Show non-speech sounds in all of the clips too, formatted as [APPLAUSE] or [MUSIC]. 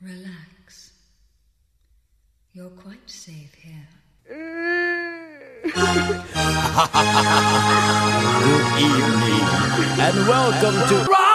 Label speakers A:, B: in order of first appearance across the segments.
A: Relax. You're quite safe here. [LAUGHS]
B: Good evening, and welcome to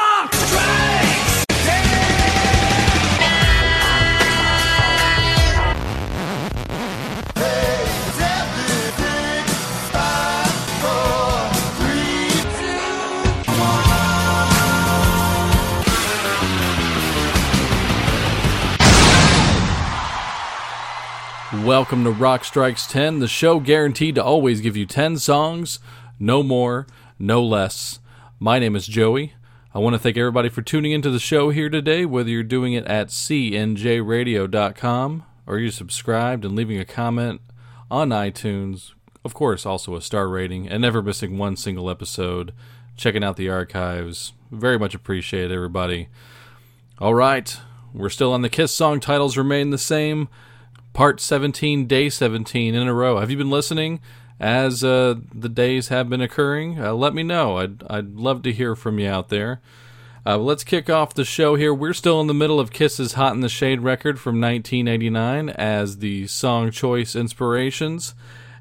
C: Welcome to Rock Strikes 10, the show guaranteed to always give you 10 songs, no more, no less. My name is Joey. I want to thank everybody for tuning into the show here today, whether you're doing it at cnjradio.com or you're subscribed and leaving a comment on iTunes. Of course, also a star rating and never missing one single episode. Checking out the archives. Very much appreciate everybody. All right, we're still on the Kiss song titles remain the same part 17, day 17 in a row. Have you been listening as uh, the days have been occurring? Uh, let me know. I'd, I'd love to hear from you out there. Uh, let's kick off the show here. We're still in the middle of Kiss's Hot in the Shade record from 1989 as the song choice inspirations.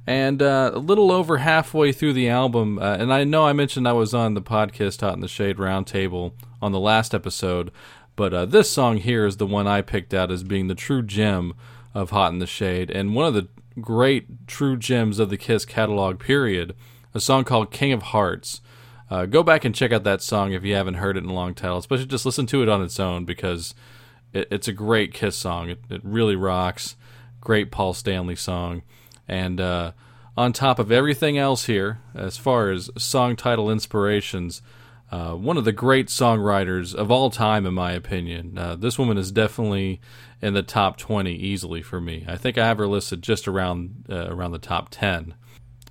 C: And uh, a little over halfway through the album, uh, and I know I mentioned I was on the podcast Hot in the Shade Roundtable on the last episode, but uh, this song here is the one I picked out as being the true gem of Hot in the Shade, and one of the great true gems of the Kiss catalog, period. A song called King of Hearts. Uh, go back and check out that song if you haven't heard it in a long time, especially just listen to it on its own because it, it's a great Kiss song. It, it, really rocks. Great Paul Stanley song. And uh, on top of everything else here, as far as song title inspirations, uh, one of the great songwriters of all time, in my opinion. Uh, this woman is definitely in the top 20 easily for me. I think I have her listed just around uh, around the top 10.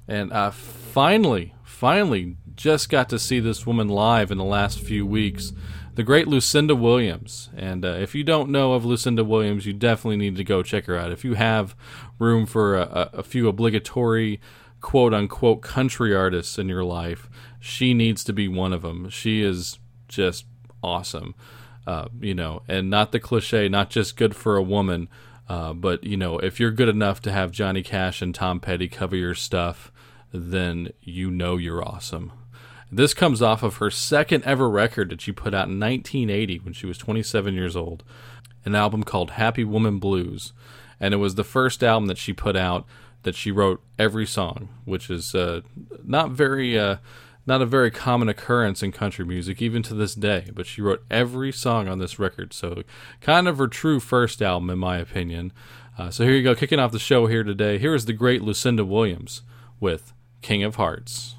C: And uh, finally, finally, just got to see this woman live in the last few weeks. The great Lucinda Williams. And uh, if you don't know of Lucinda Williams, you definitely need to go check her out. If you have room for a, a few obligatory quote unquote country artists in your life, she needs to be one of them. She is just awesome, uh, you know, and not the cliche, not just good for a woman, uh, but you know, if you're good enough to have Johnny Cash and Tom Petty cover your stuff, then you know you're awesome. This comes off of her second ever record that she put out in 1980 when she was 27 years old, an album called Happy Woman Blues, and it was the first album that she put out that she wrote every song, which is uh, not very uh, not a very common occurrence in country music, even to this day. But she wrote every song on this record, so kind of her true first album, in my opinion. Uh, so here you go, kicking off the show here today. Here is the great Lucinda Williams with King of Hearts.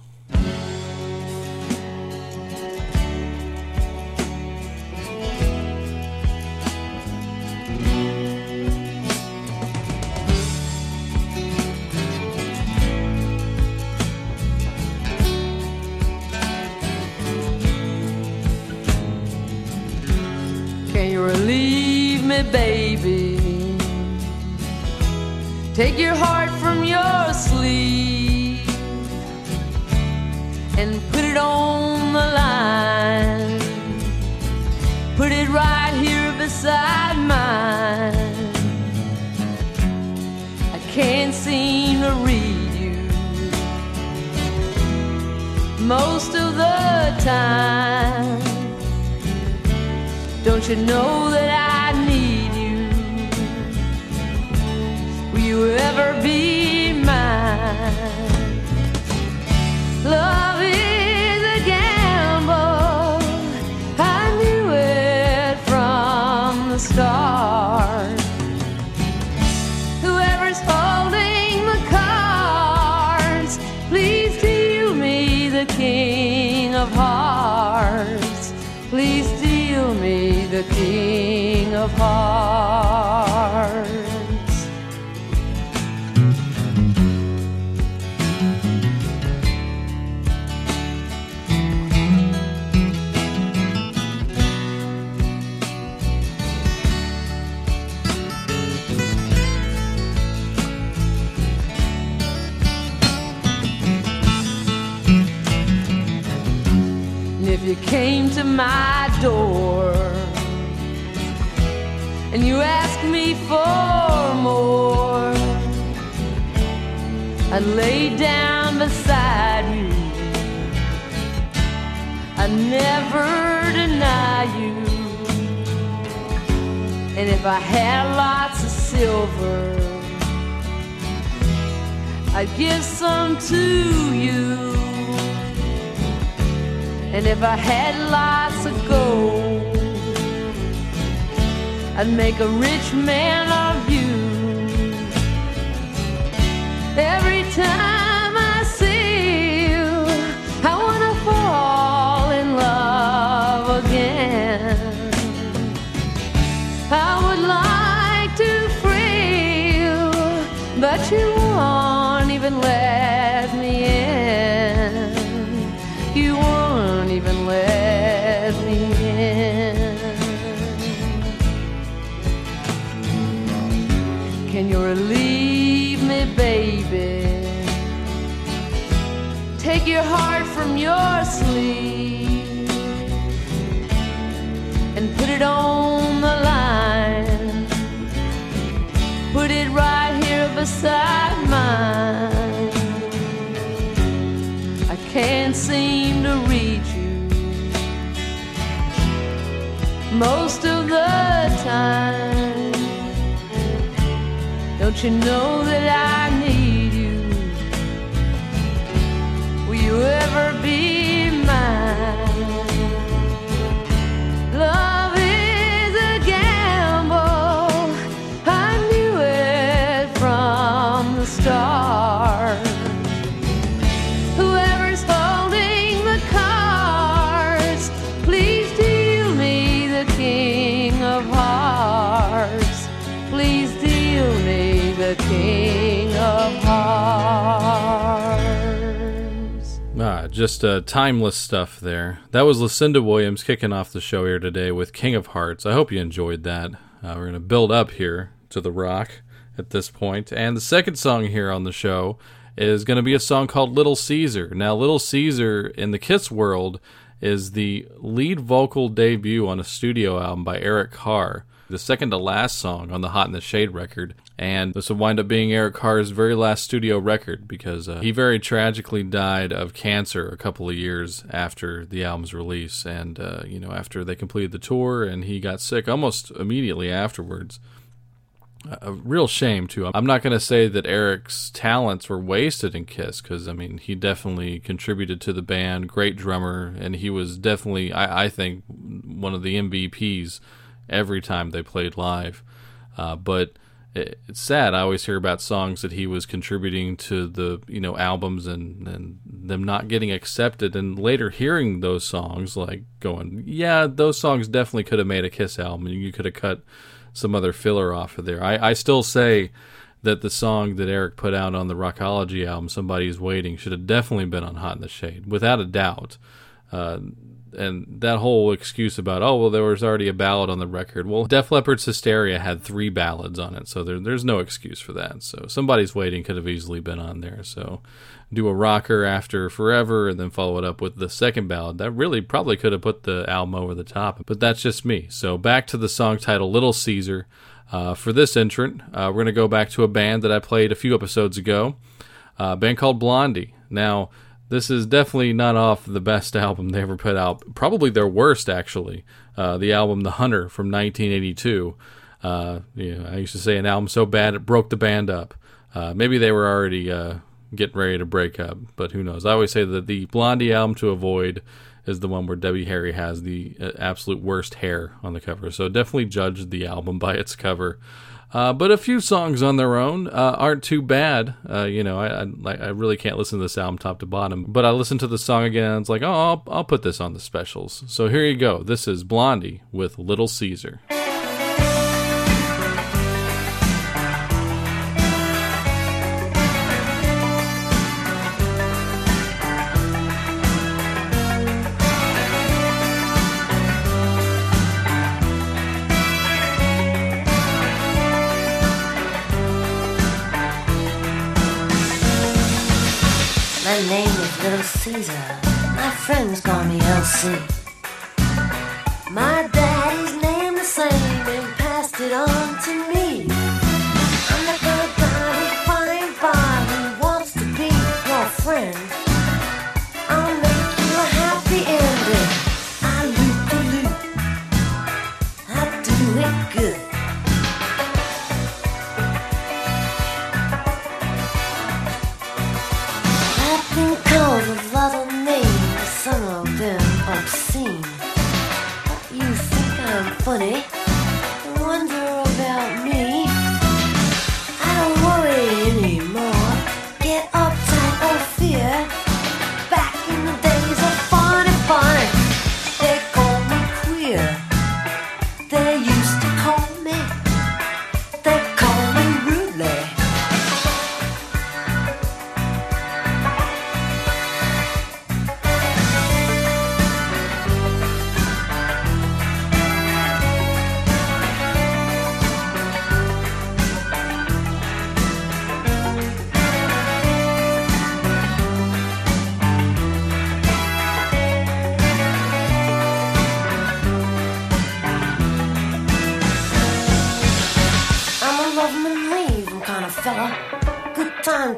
D: Baby? Take your heart from your sleeve and put it on the line. Put it right here beside mine. I can't seem to read you most of the time. Don't you know that I ever be mine? Love is a gamble. I knew it from the start. Whoever's holding the cards, please deal me the king of hearts. Please deal me the king of hearts. My door and you ask me for more. I lay down beside you. I never deny you. And if I had lots of silver, I'd give some to you. And if I had lots of gold, I'd make a rich man of you. Every time beside mine. I can't seem to reach you most of the time. Don't you know that I
C: just uh, timeless stuff there. That was Lucinda Williams kicking off the show here today with King of Hearts. I hope you enjoyed that. Uh, we're going to build up here to the rock at this point. And the second song here on the show is going to be a song called Little Caesar. Now, Little Caesar in the Kiss world is the lead vocal debut on a studio album by Eric Carr, the second to last song on the Hot in the Shade record. And this would wind up being Eric Carr's very last studio record because uh, he very tragically died of cancer a couple of years after the album's release. And, uh, you know, after they completed the tour and he got sick almost immediately afterwards a real shame too. I'm not going to say that Eric's talents were wasted in Kiss because I mean he definitely contributed to the band. Great drummer, and he was definitely I, I think one of the MVPs every time they played live. Uh, but it, it's sad. I always hear about songs that he was contributing to the you know albums and and them not getting accepted, and later hearing those songs like going, yeah, those songs definitely could have made a Kiss album, you could have cut some other filler off of there. I, I still say that the song that Eric put out on the Rockology album, Somebody's Waiting, should have definitely been on Hot in the Shade, without a doubt. Uh, and that whole excuse about, oh, well, there was already a ballad on the record. Well, Def Leppard's Hysteria had three ballads on it, so there, there's no excuse for that. So Somebody's Waiting could have easily been on there. So do a rocker after Forever and then follow it up with the second ballad. That really probably could have put the album over the top, but that's just me. So back to the song title Little Caesar. Uh, for this entrant, uh, we're going to go back to a band that I played a few episodes ago, uh, a band called Blondie. Now, this is definitely not off the best [LAUGHS] album they ever put out. Probably their worst, actually. Uh, the album The Hunter from 1982. Uh, you know, I used to say an album so bad it broke the band up. Uh, maybe they were already uh, getting ready to break up, but who knows? I always say that the Blondie album to avoid is the one where Debbie Harry has the uh, absolute worst hair on the cover. So definitely judge the album [LAUGHS] by its cover. Uh, but a few songs on their own uh, aren't too bad. Uh, you know, I, I, I really can't listen to this album top to bottom. But I listened to the song again. It's like, oh, I'll, I'll put this on the specials. So here you go. This is Blondie with Little Caesar.
E: Caesar. My friends call me LC.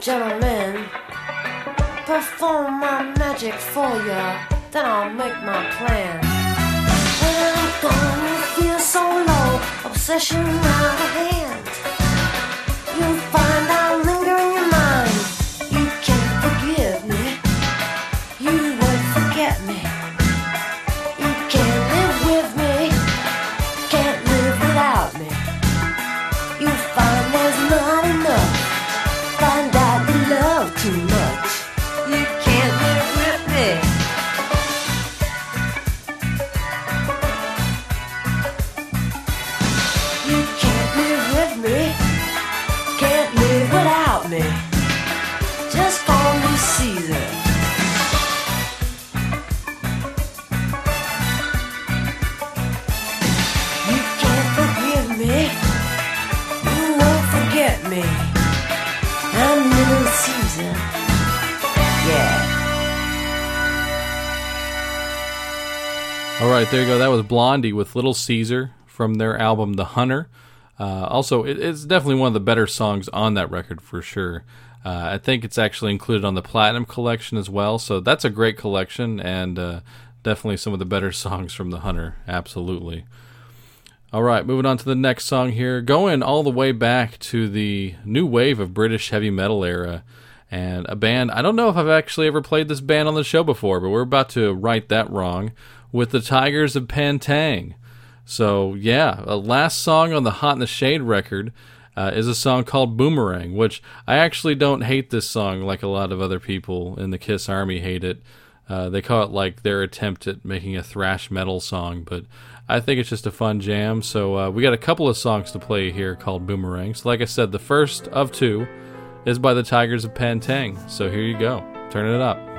E: Gentlemen. Perform my magic for ya, then I'll make my plan. When I'm you feel so low, obsession out of hand. You'll find I'll
C: there you go. That was Blondie with Little Caesar from their album The Hunter. Uh, also, it, it's definitely one of the better songs on that record for sure. Uh, I think it's actually included on the Platinum Collection as well, so that's a great collection and uh, definitely some of the better [LAUGHS] songs from The Hunter. Absolutely. All right, moving on to the next song here. Going all the way back to the new wave of British heavy metal era. And a band, I don't know if I've actually ever played this band on the show before, but we're about to right that wrong with the Tygers of Pan Tang. So, yeah, a last song on the Hot in the Shade record uh, is a song called Boomerang, which I actually don't hate this song like a lot of other people in the Kiss Army hate it. Uh, they call it like their attempt at making a thrash metal song, but I think it's just a fun jam. So uh, we got a couple of songs to play here called Boomerang. So like I said, the first of two is by the Tygers of Pan Tang. So here you go. Turn it up.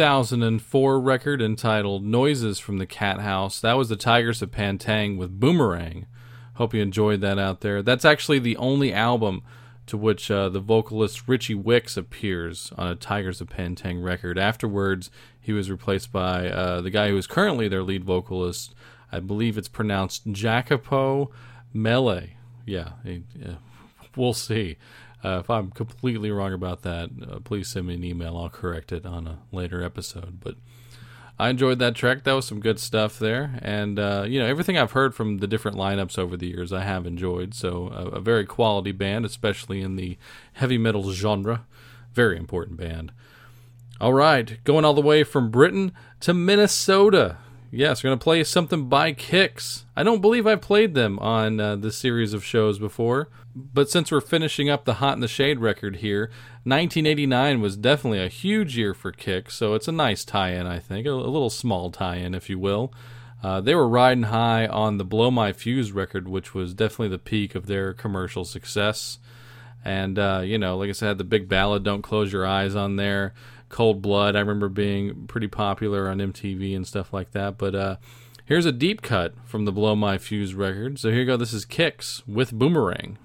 C: 2004 record entitled Noises from the Cathouse, that was the Tygers of Pan Tang with Boomerang. Hope you enjoyed that out there. That's actually the only album to which uh, the vocalist Richie Wicks appears on a Tygers of Pan Tang record. Afterwards, he was replaced by uh, the guy who is currently their lead vocalist. I believe it's pronounced Jacopo Meille. Yeah, yeah, we'll see. Uh, if I'm completely wrong about that, uh, please send me an email. I'll correct it on a later episode. But I enjoyed that track. That was some good stuff there, and uh, you know everything I've heard from the different lineups over the years, I have enjoyed. So a, a very quality band, especially in the heavy metal genre. Very important band. All right, going all the way from Britain to Minnesota. Yes, we're going to play something by Kix. I don't believe I've played them on uh, this series of shows before, but since we're finishing up the Hot in the Shade record here, 1989 was definitely a huge year for Kix, so it's a nice tie in, I think. A, a little small tie in, if you will. Uh, they were riding high on the Blow My Fuse record, which was definitely the peak of their commercial success. And, uh, you know, like I said, the big ballad, Don't Close Your Eyes on there.
F: Cold Blood. I remember being pretty popular on MTV and stuff like that. But uh, here's a deep cut from the Blow My Fuse record. So here you go. This is Kix with Boomerang.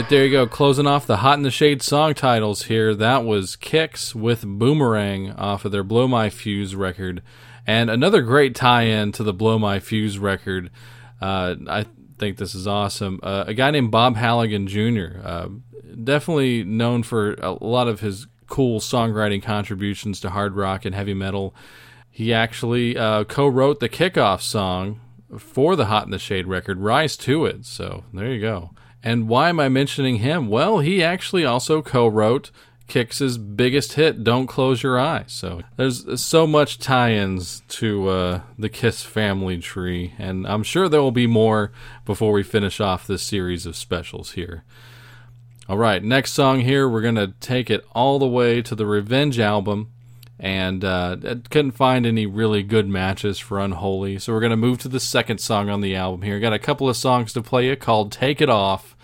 F: Right, there you go. Closing off the Hot in the Shade song titles here. That was Kix with Boomerang off of their Blow My Fuse record. And another great tie in to the Blow My Fuse record. Uh, I think this is awesome. Uh, a guy named Bob Halligan Jr., uh, definitely known for a lot of his cool songwriting contributions to hard rock and heavy metal. He actually uh, co wrote the kickoff song for the Hot in the Shade record, Rise to It. So there you go. And why am I mentioning him? Well, he actually also co wrote Kix's biggest hit, Don't Close Your Eyes. So there's so much tie ins to uh, the Kiss family tree, and I'm sure there will be more before we finish off this series of specials here. All right, next song here, we're going to take it all the way to the Revenge album. And uh, couldn't find any really good matches for Unholy, so we're going to move to the second song on the album here. Got a couple of songs to play you called Take It Off,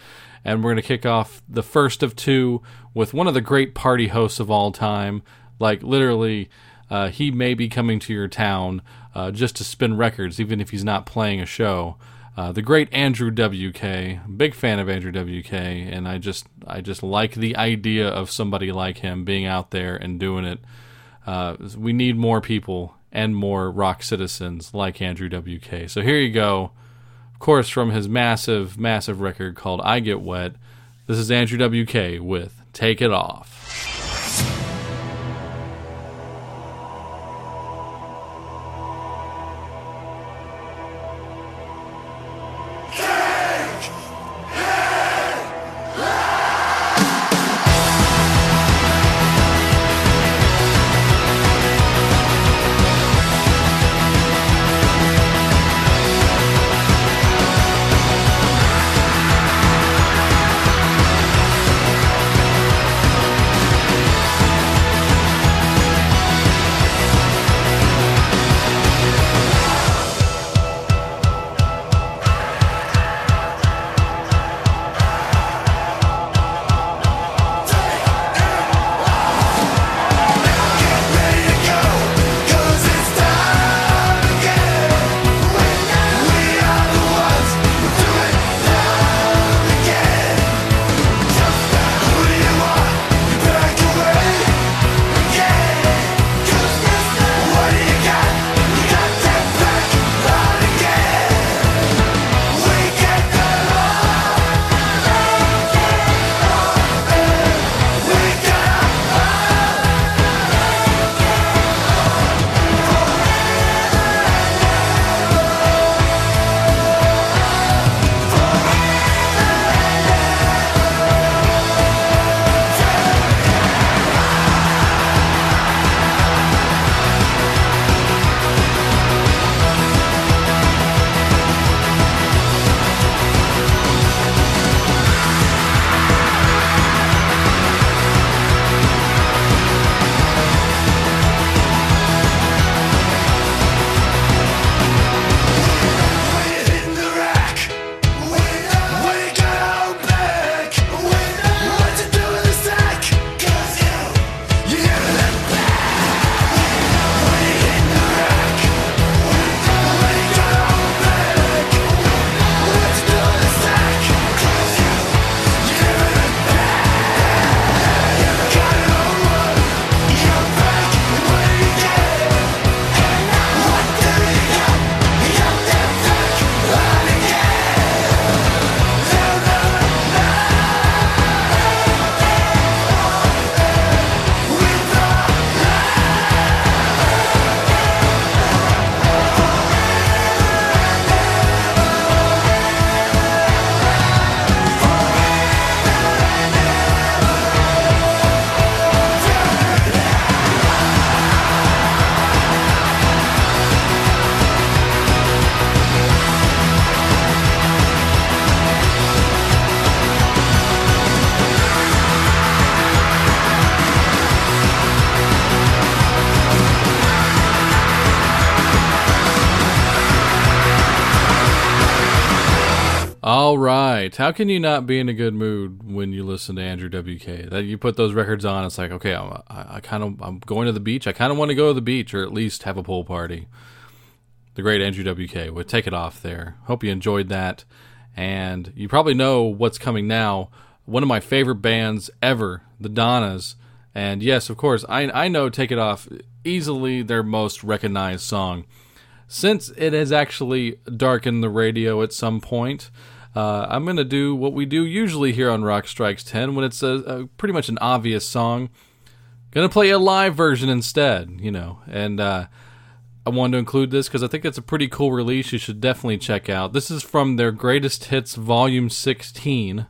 F: and we're going to kick off the first of two with one of the great party hosts of all time. Like, literally,
C: uh, he may be coming to your town uh, just to spin records, even if he's not playing a show. Uh, the great Andrew WK, big fan of Andrew WK, and I just I just like the idea of somebody like him being out there and doing it. Uh, we need more people and more rock citizens like Andrew WK. So here you go, of course, from his massive, massive record called "I Get Wet." This is Andrew WK with "Take It Off." Right. How can you not be in a good mood when you listen to Andrew WK? That you put those records on, it's like, okay, I'm, I, I kind of I'm going to the beach. I kind of want to go to the beach or at least have a pool party. The great Andrew WK would take it off there. Hope you enjoyed that, and you probably know what's coming now. One of my favorite bands ever, the Donnas, and yes, of course, I I know "Take It Off" easily their most recognized song since it has actually darkened the radio at some point, uh, I'm going to do what we do usually here on Rock Strikes 10 when it's a, a pretty much an obvious song. Going to play a live version instead, you know. And uh, I wanted to include this because I think it's a pretty cool release you should definitely check out. This is from their Greatest Hits Volume 16.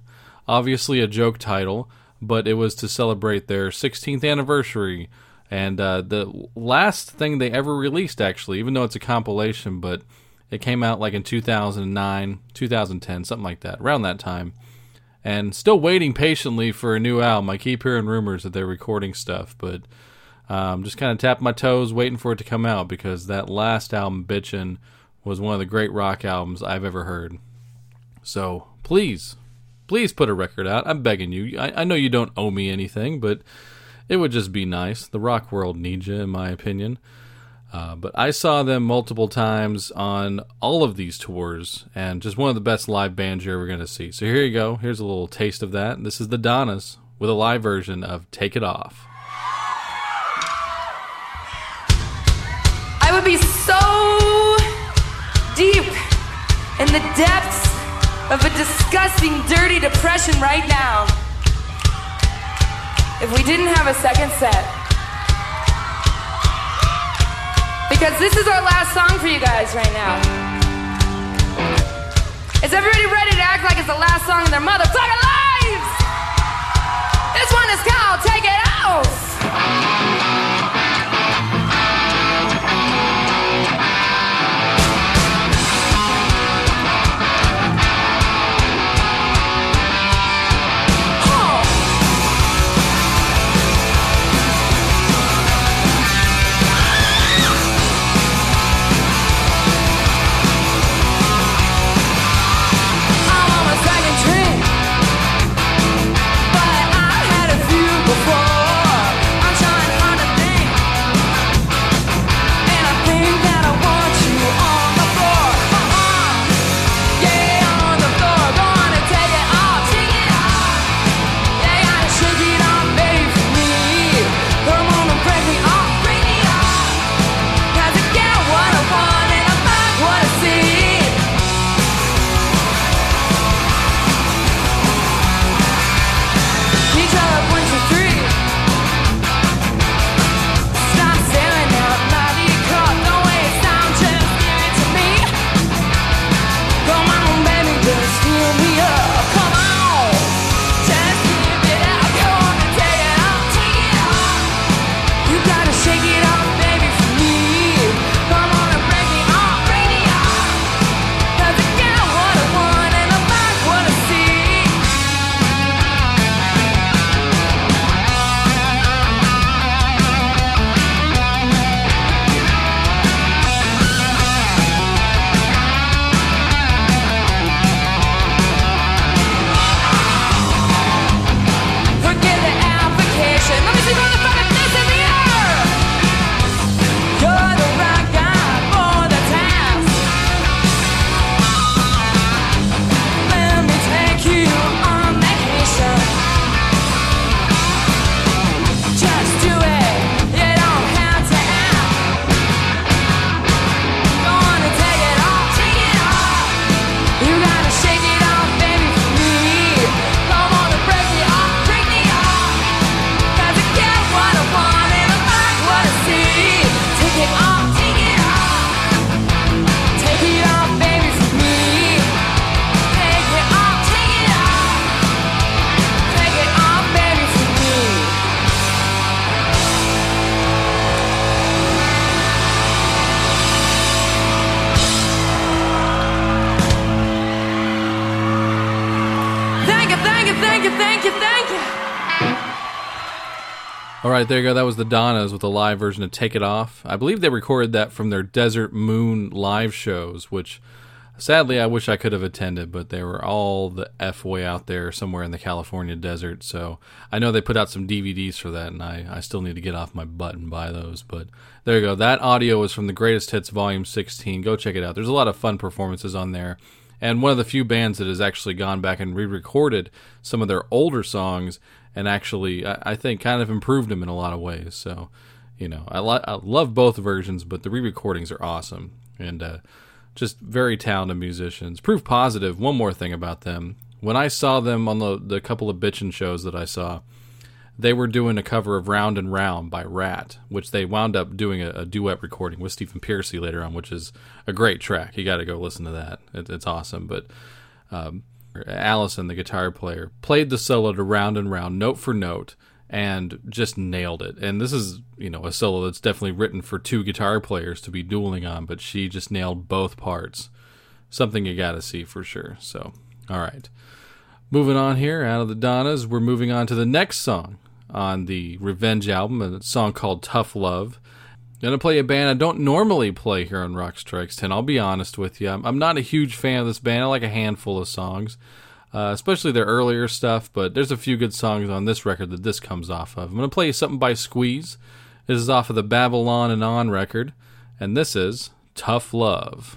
C: Obviously a joke title, but it was to celebrate their 16th anniversary and uh, the last thing they ever released, actually, even though it's a compilation, but it came out like in 2009, 2010, something like that, around that time. And still waiting patiently for a new album. I keep hearing rumors that they're recording stuff, but um, just kind of tapping my toes, waiting for it to come out because that last album, Bitchin', was one of the great rock albums I've ever heard. So please, please put a record out. I'm begging you. I, I know you don't owe me anything, but it would just be nice. The rock world needs you, in my opinion. Uh, but I saw them multiple times on all of these tours, and just one of the best live bands you're ever going to see. So here you go. Here's a little taste of that. This is the Donnas with a live version of Take It Off.
F: I would be so deep in the depths of a disgusting, dirty depression right now if we didn't have a second set. Because this is our last song for you guys right now. Is everybody ready to act like it's the last song in their motherfucking lives? This one is called Take It Off. Right,
C: there you go. That was the Donnas with a live version of Take It Off. I believe they recorded that from their Desert Moon live shows, which sadly I wish I could have attended, but they were all the F way out there somewhere in the California desert. So I know they put out some DVDs for that, and I, I still need to get off my butt and buy those. But there you go. That audio is from the Greatest Hits Volume 16. Go check it out. There's a lot of fun performances on there. And one of the few bands that has actually gone back and re recorded some of their older songs and actually, I, I think, kind of improved them in a lot of ways. So, you know, I, li- I love both versions, but the re recordings are awesome. And uh, just very talented musicians. Proof positive, one more thing about them. When I saw them on the, the couple of bitchin' shows that I saw, they were doing a cover of Round and Round by Ratt, which they wound up doing a, a duet recording with Stephen Pearcy later on, which is a great track. You got to go listen to that. It, it's awesome. But um, Allison, the guitar player, played the solo to Round and Round, note for note, and just nailed it. And this is, you know, a solo that's definitely written for two guitar players to be dueling on, but she just nailed both parts. Something you got to see for sure. So, all right. Moving on here, out of the Donnas, we're moving on to the next song on the Revenge album, a song called Tough Love. Gonna play a band I don't normally play here on Rock Strikes 10. I'll be honest with you. I'm, I'm not a huge fan of this band. I like a handful of songs.
G: uh, especially their earlier stuff. But there's a few good songs on this record that this comes off of. I'm to play something by Squeeze. This is off of the Babylon and On record, and this is Tough Love.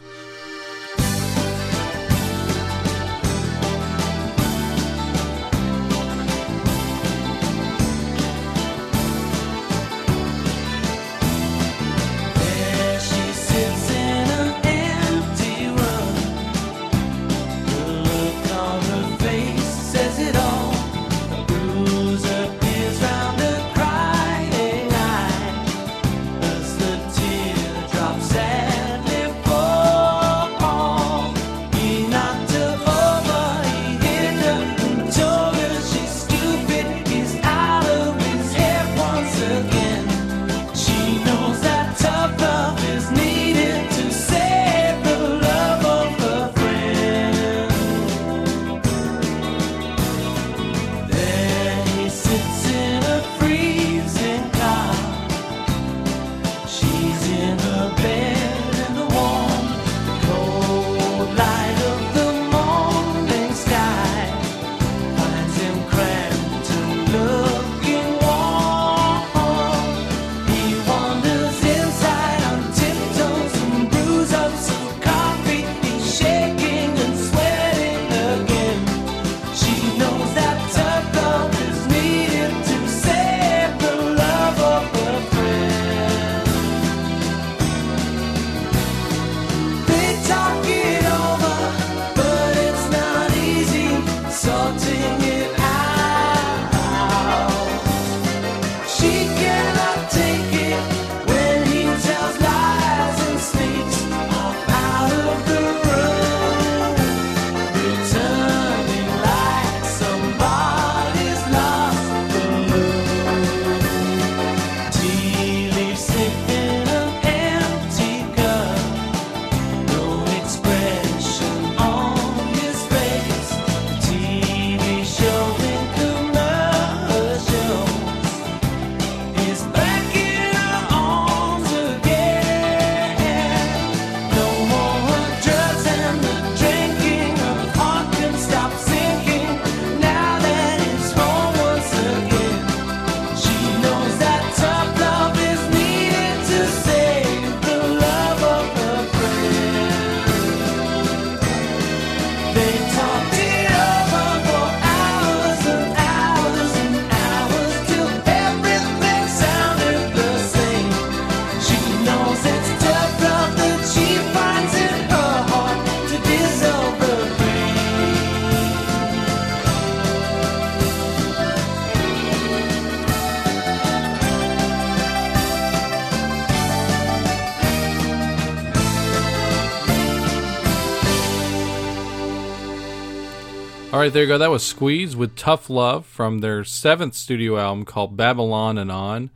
C: All
G: right, there you go. That was Squeeze with Tough Love from their seventh studio album called Babylon and On.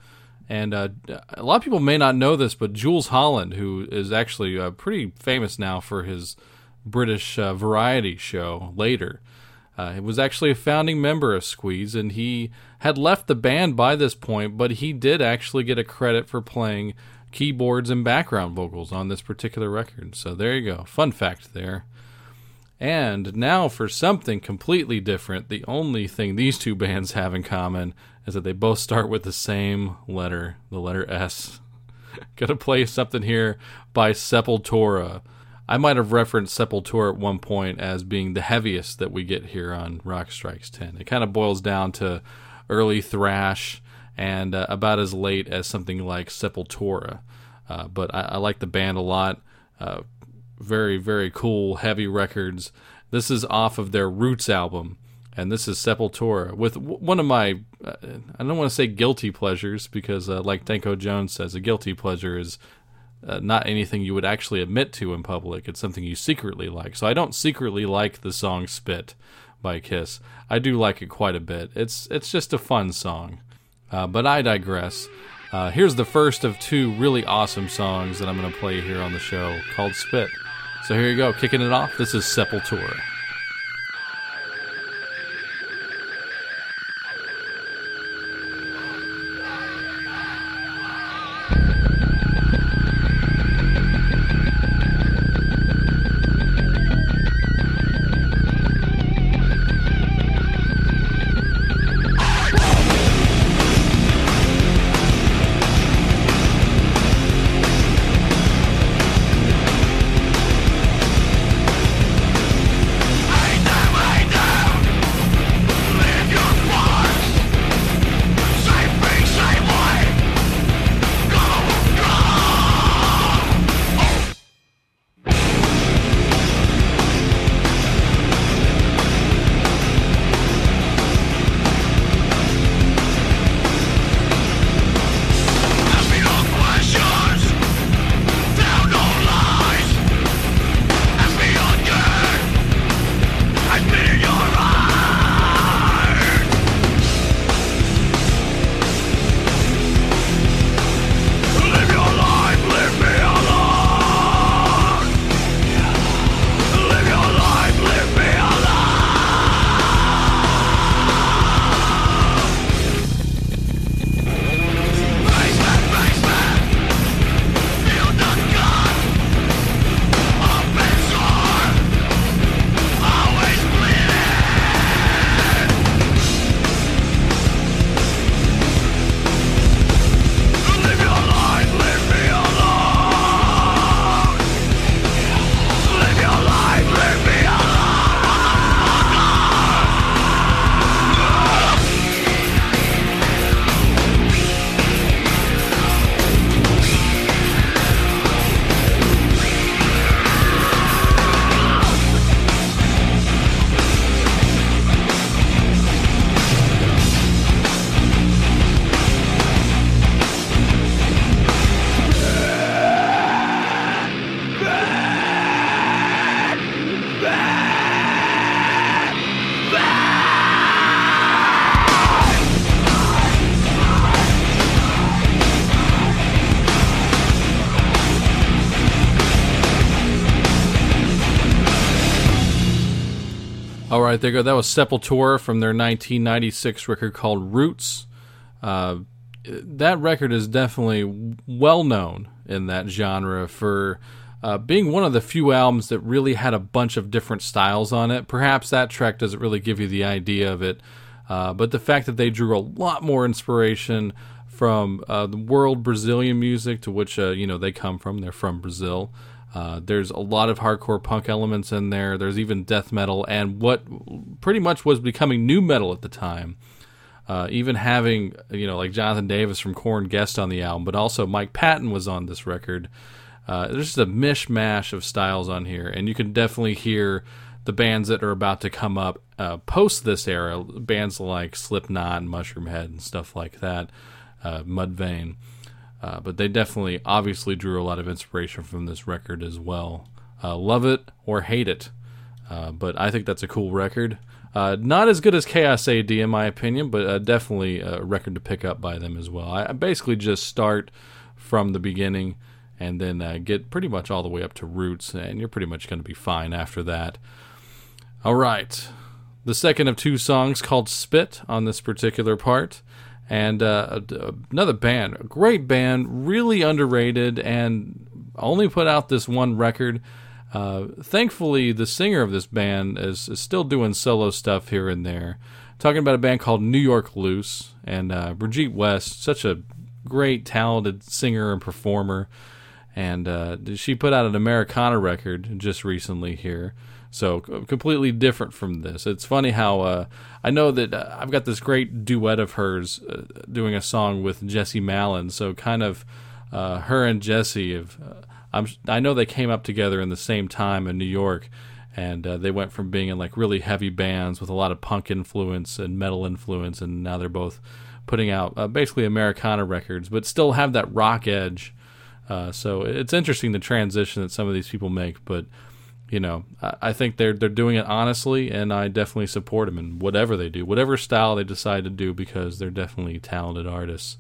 G: And uh, a lot of people may not know this, but Jools Holland, who is actually uh, pretty famous now for his British uh, variety show later, uh, was actually a founding member of Squeeze, and he had left the band by this point, but he did actually get a credit for playing keyboards and background vocals on this particular record. So there you go. Fun fact there. And now for something completely different. The only thing these two bands have in common is that they both start with the same letter, the letter S. [LAUGHS] Gonna play something here by Sepultura. I might have referenced Sepultura at one point as being the heaviest that we get here on Rock Strikes 10. It kind of boils down to early thrash and uh, about as late as something like Sepultura. Uh, but I, I like the band a lot. Uh, very very cool heavy records. This is off of their roots album and this is sepultura with one of my uh, i don't want to say guilty pleasures because uh, like danko jones says a guilty pleasure is uh, not anything you would actually admit to in public. It's something you secretly like. So i don't secretly like the song spit by kiss. I do like it quite a bit. It's it's just a fun song. Uh, but i digress. Uh, here's the first of two really awesome songs that I'm going to play here on the show called Spit. So here you go, kicking it off. This is Sepultura.
C: There you go. That was Sepultura from their 1996 record called Roots. Uh, that record is definitely well known in that genre for uh, being one of the few albums that really had a bunch of different styles on it. Perhaps that track doesn't really give you the idea of it, uh, but the fact that they drew a lot more inspiration from uh, the world Brazilian music, to which uh, you know they come from. They're from Brazil. Uh, there's a lot of hardcore punk elements in there. There's even death metal and what pretty much was becoming nu metal at the time. Uh, even having you know like Jonathan Davis from Korn guest on the album, but also Mike Patton was on this record. Uh, there's just a mishmash of styles on here, and you can definitely hear the bands that are about to come up uh, post this era, bands like Slipknot and Mushroomhead and stuff like that, uh, Mudvayne. Uh, but they definitely, obviously, drew a lot of inspiration from this record as well. Uh, love it or hate it, uh, but I think that's a cool record. Uh, not as good as Chaos AD in my opinion, but uh, definitely a record to pick up by them as well. I, I basically just start from the beginning and then uh, get pretty much all the way up to Roots, and you're pretty much going to be fine after that. All right, the second of two songs called Spit on this particular part. And uh, another band, a great band, really underrated, and only put out this one record. Uh, thankfully, the singer of this band is, is, still doing solo stuff here and there. Talking about a band called New York Loose, and uh, Brijitte West, such a great, talented singer and performer. And uh, she put out an Americana record just recently here. So completely different from this. It's funny how uh, I know that uh, I've got this great duet of hers uh, doing a song with Jesse Malin. So kind of uh, her and Jesse. Uh, I'm, I know they came up together in the same time in New York, and uh, they went from being in like really heavy bands with a lot of punk influence and metal influence, and now they're both putting out basically Americana records, but still have that rock edge. so it's interesting the transition that some of these people make, but you know, I, think they're they're doing it honestly, and I definitely support them in whatever they do, whatever style they decide to do, because they're definitely talented artists.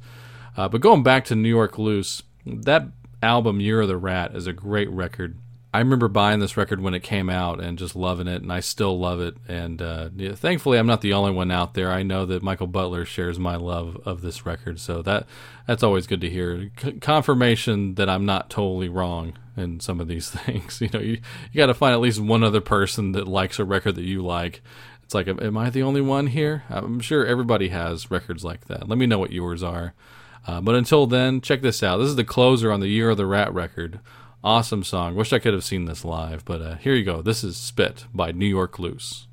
C: Uh, but going back to New York Loose, that album Year of the Rat is a great record. I remember buying this record when it came out and just loving it, and I still love it. And uh, yeah, thankfully, I'm not the only one out there. I know that Michael Butler shares my love of this record, so that that's always good to hear. C- confirmation that I'm not totally wrong in some of these [LAUGHS] things. You know, you you got to find at least one other person that likes a record that you like. It's like, am I the only one here? I'm sure everybody has records like that. Let me know what yours are. Uh, but until then, check this out. This is the closer on the Year of the Rat record. Awesome song. Wish I could have seen this live, but uh, here you go. This is Spit by New York Loose.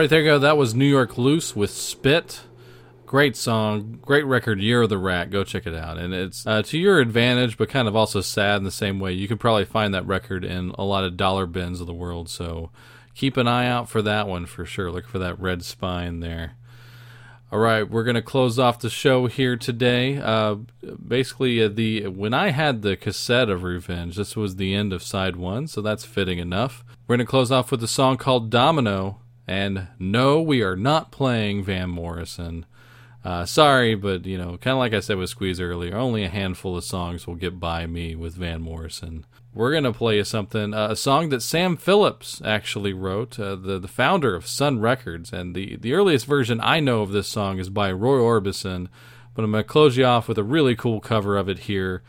C: Right, there you go. That was New York Loose with Spit. Great song, great record, Year of the Rat. Go check it out. And it's uh, to your advantage, but kind of also sad in the same way. You could probably find that record in a lot of dollar bins of the world. So keep an eye out for that one for sure. Look for that red spine there. All right, we're gonna close off the show here today. Uh, basically, uh, the when I had the cassette of Revenge, this was the end of side one, so that's fitting enough. We're gonna close off with a song called Domino, and no, we are not playing Van Morrison. Uh, sorry, but you know, kind of like I said with Squeeze earlier, only a handful of songs will get by me with Van Morrison. We're gonna play you something, uh, a song that Sam Phillips actually wrote, uh, the the founder of Sun Records, and the the earliest version I know of this song is by Roy Orbison. But I'm gonna close you off with a really cool cover of it here.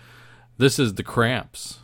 C: This is the Cramps.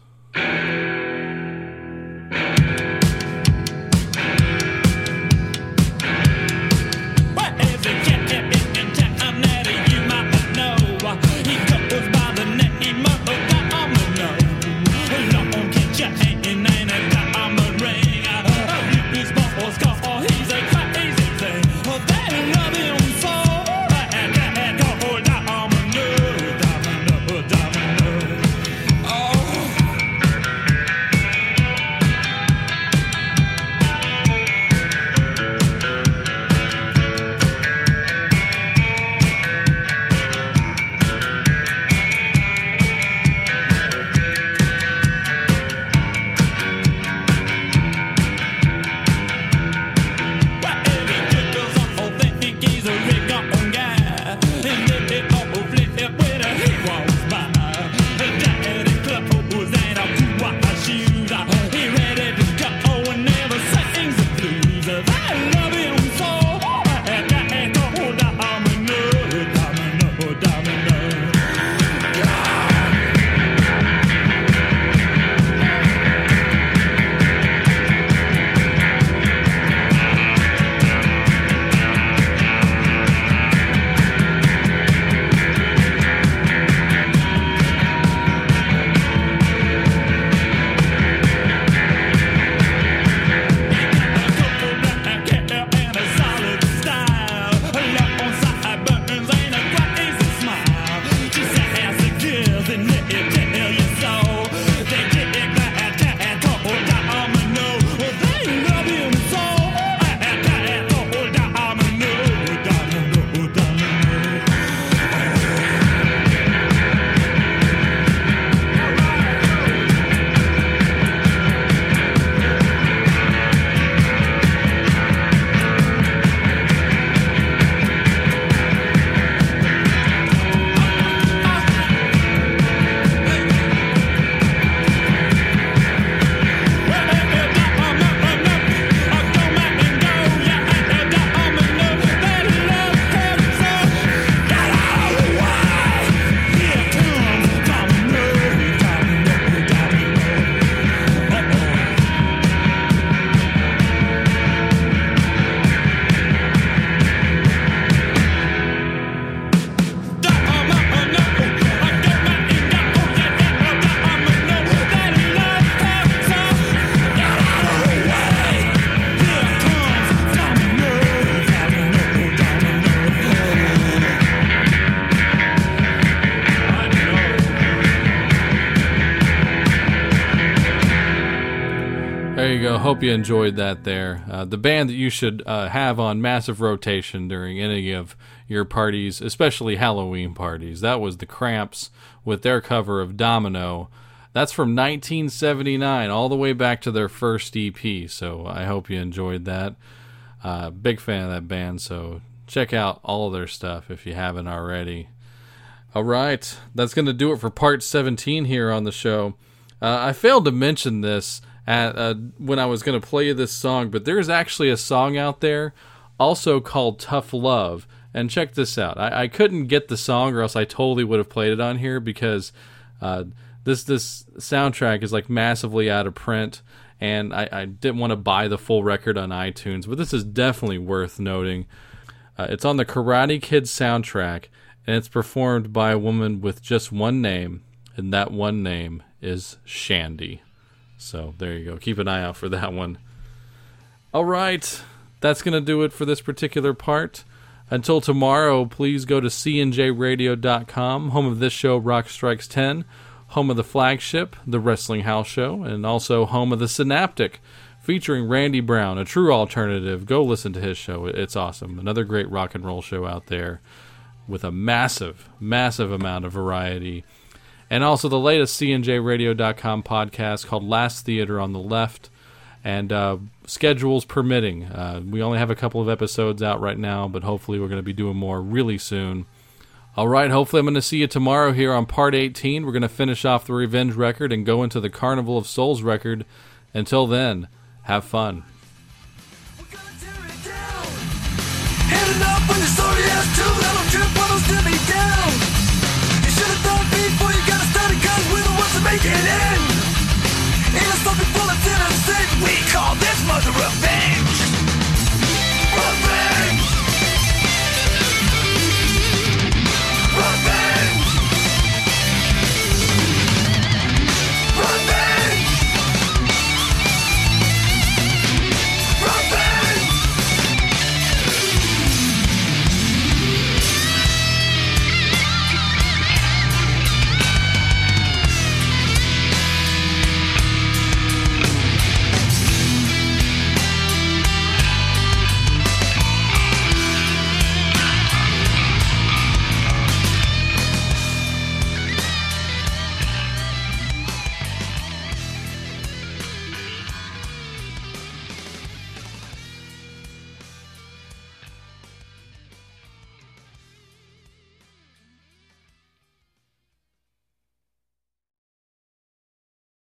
C: Hope you enjoyed that there. Uh, the band that you should uh, have on massive rotation during any of your parties, especially Halloween parties. That was the Cramps with their cover of Domino. That's from 1979, all the way back to their first EP. So I hope you enjoyed that. Uh, big fan of that band, so check out all their stuff if you haven't already. All right, that's going to do it for part 17 here on the show. Uh, I failed to mention this at, uh, when I was going to play this song, but there's actually a song out there also called Tough Love. And check this out. I, I couldn't get the song, or else I totally would have played it on here because uh, this this soundtrack is like massively out of print, and I, I didn't want to buy the full record on iTunes. But this is definitely worth noting. Uh, it's on the Karate Kid soundtrack, and it's performed by a woman with just one name, and that one name is Shandi. So there you go. Keep an eye out for that one. All right. that's going to do it for this particular part. Until tomorrow, please go to cnjradio.com, home of this show, Rock Strikes 10, home of the flagship, The Wrestling House Show, and also home of the Synaptic, featuring Randy Brown, a true alternative. Go listen to his show. It's awesome. Another great rock and roll show out there with a massive, massive amount of variety. And also the latest CNJRadio.com podcast called Last Theater on the Left. And uh, schedules permitting. Uh, we only have a couple of episodes out right now, but hopefully we're going to be doing more really soon. All right, hopefully I'm going to see you tomorrow here on part 18. We're going to finish off the Revenge record and go into the Carnival of Souls record. Until then, have fun.
H: In! A stuffy bulletin of we call this mother of!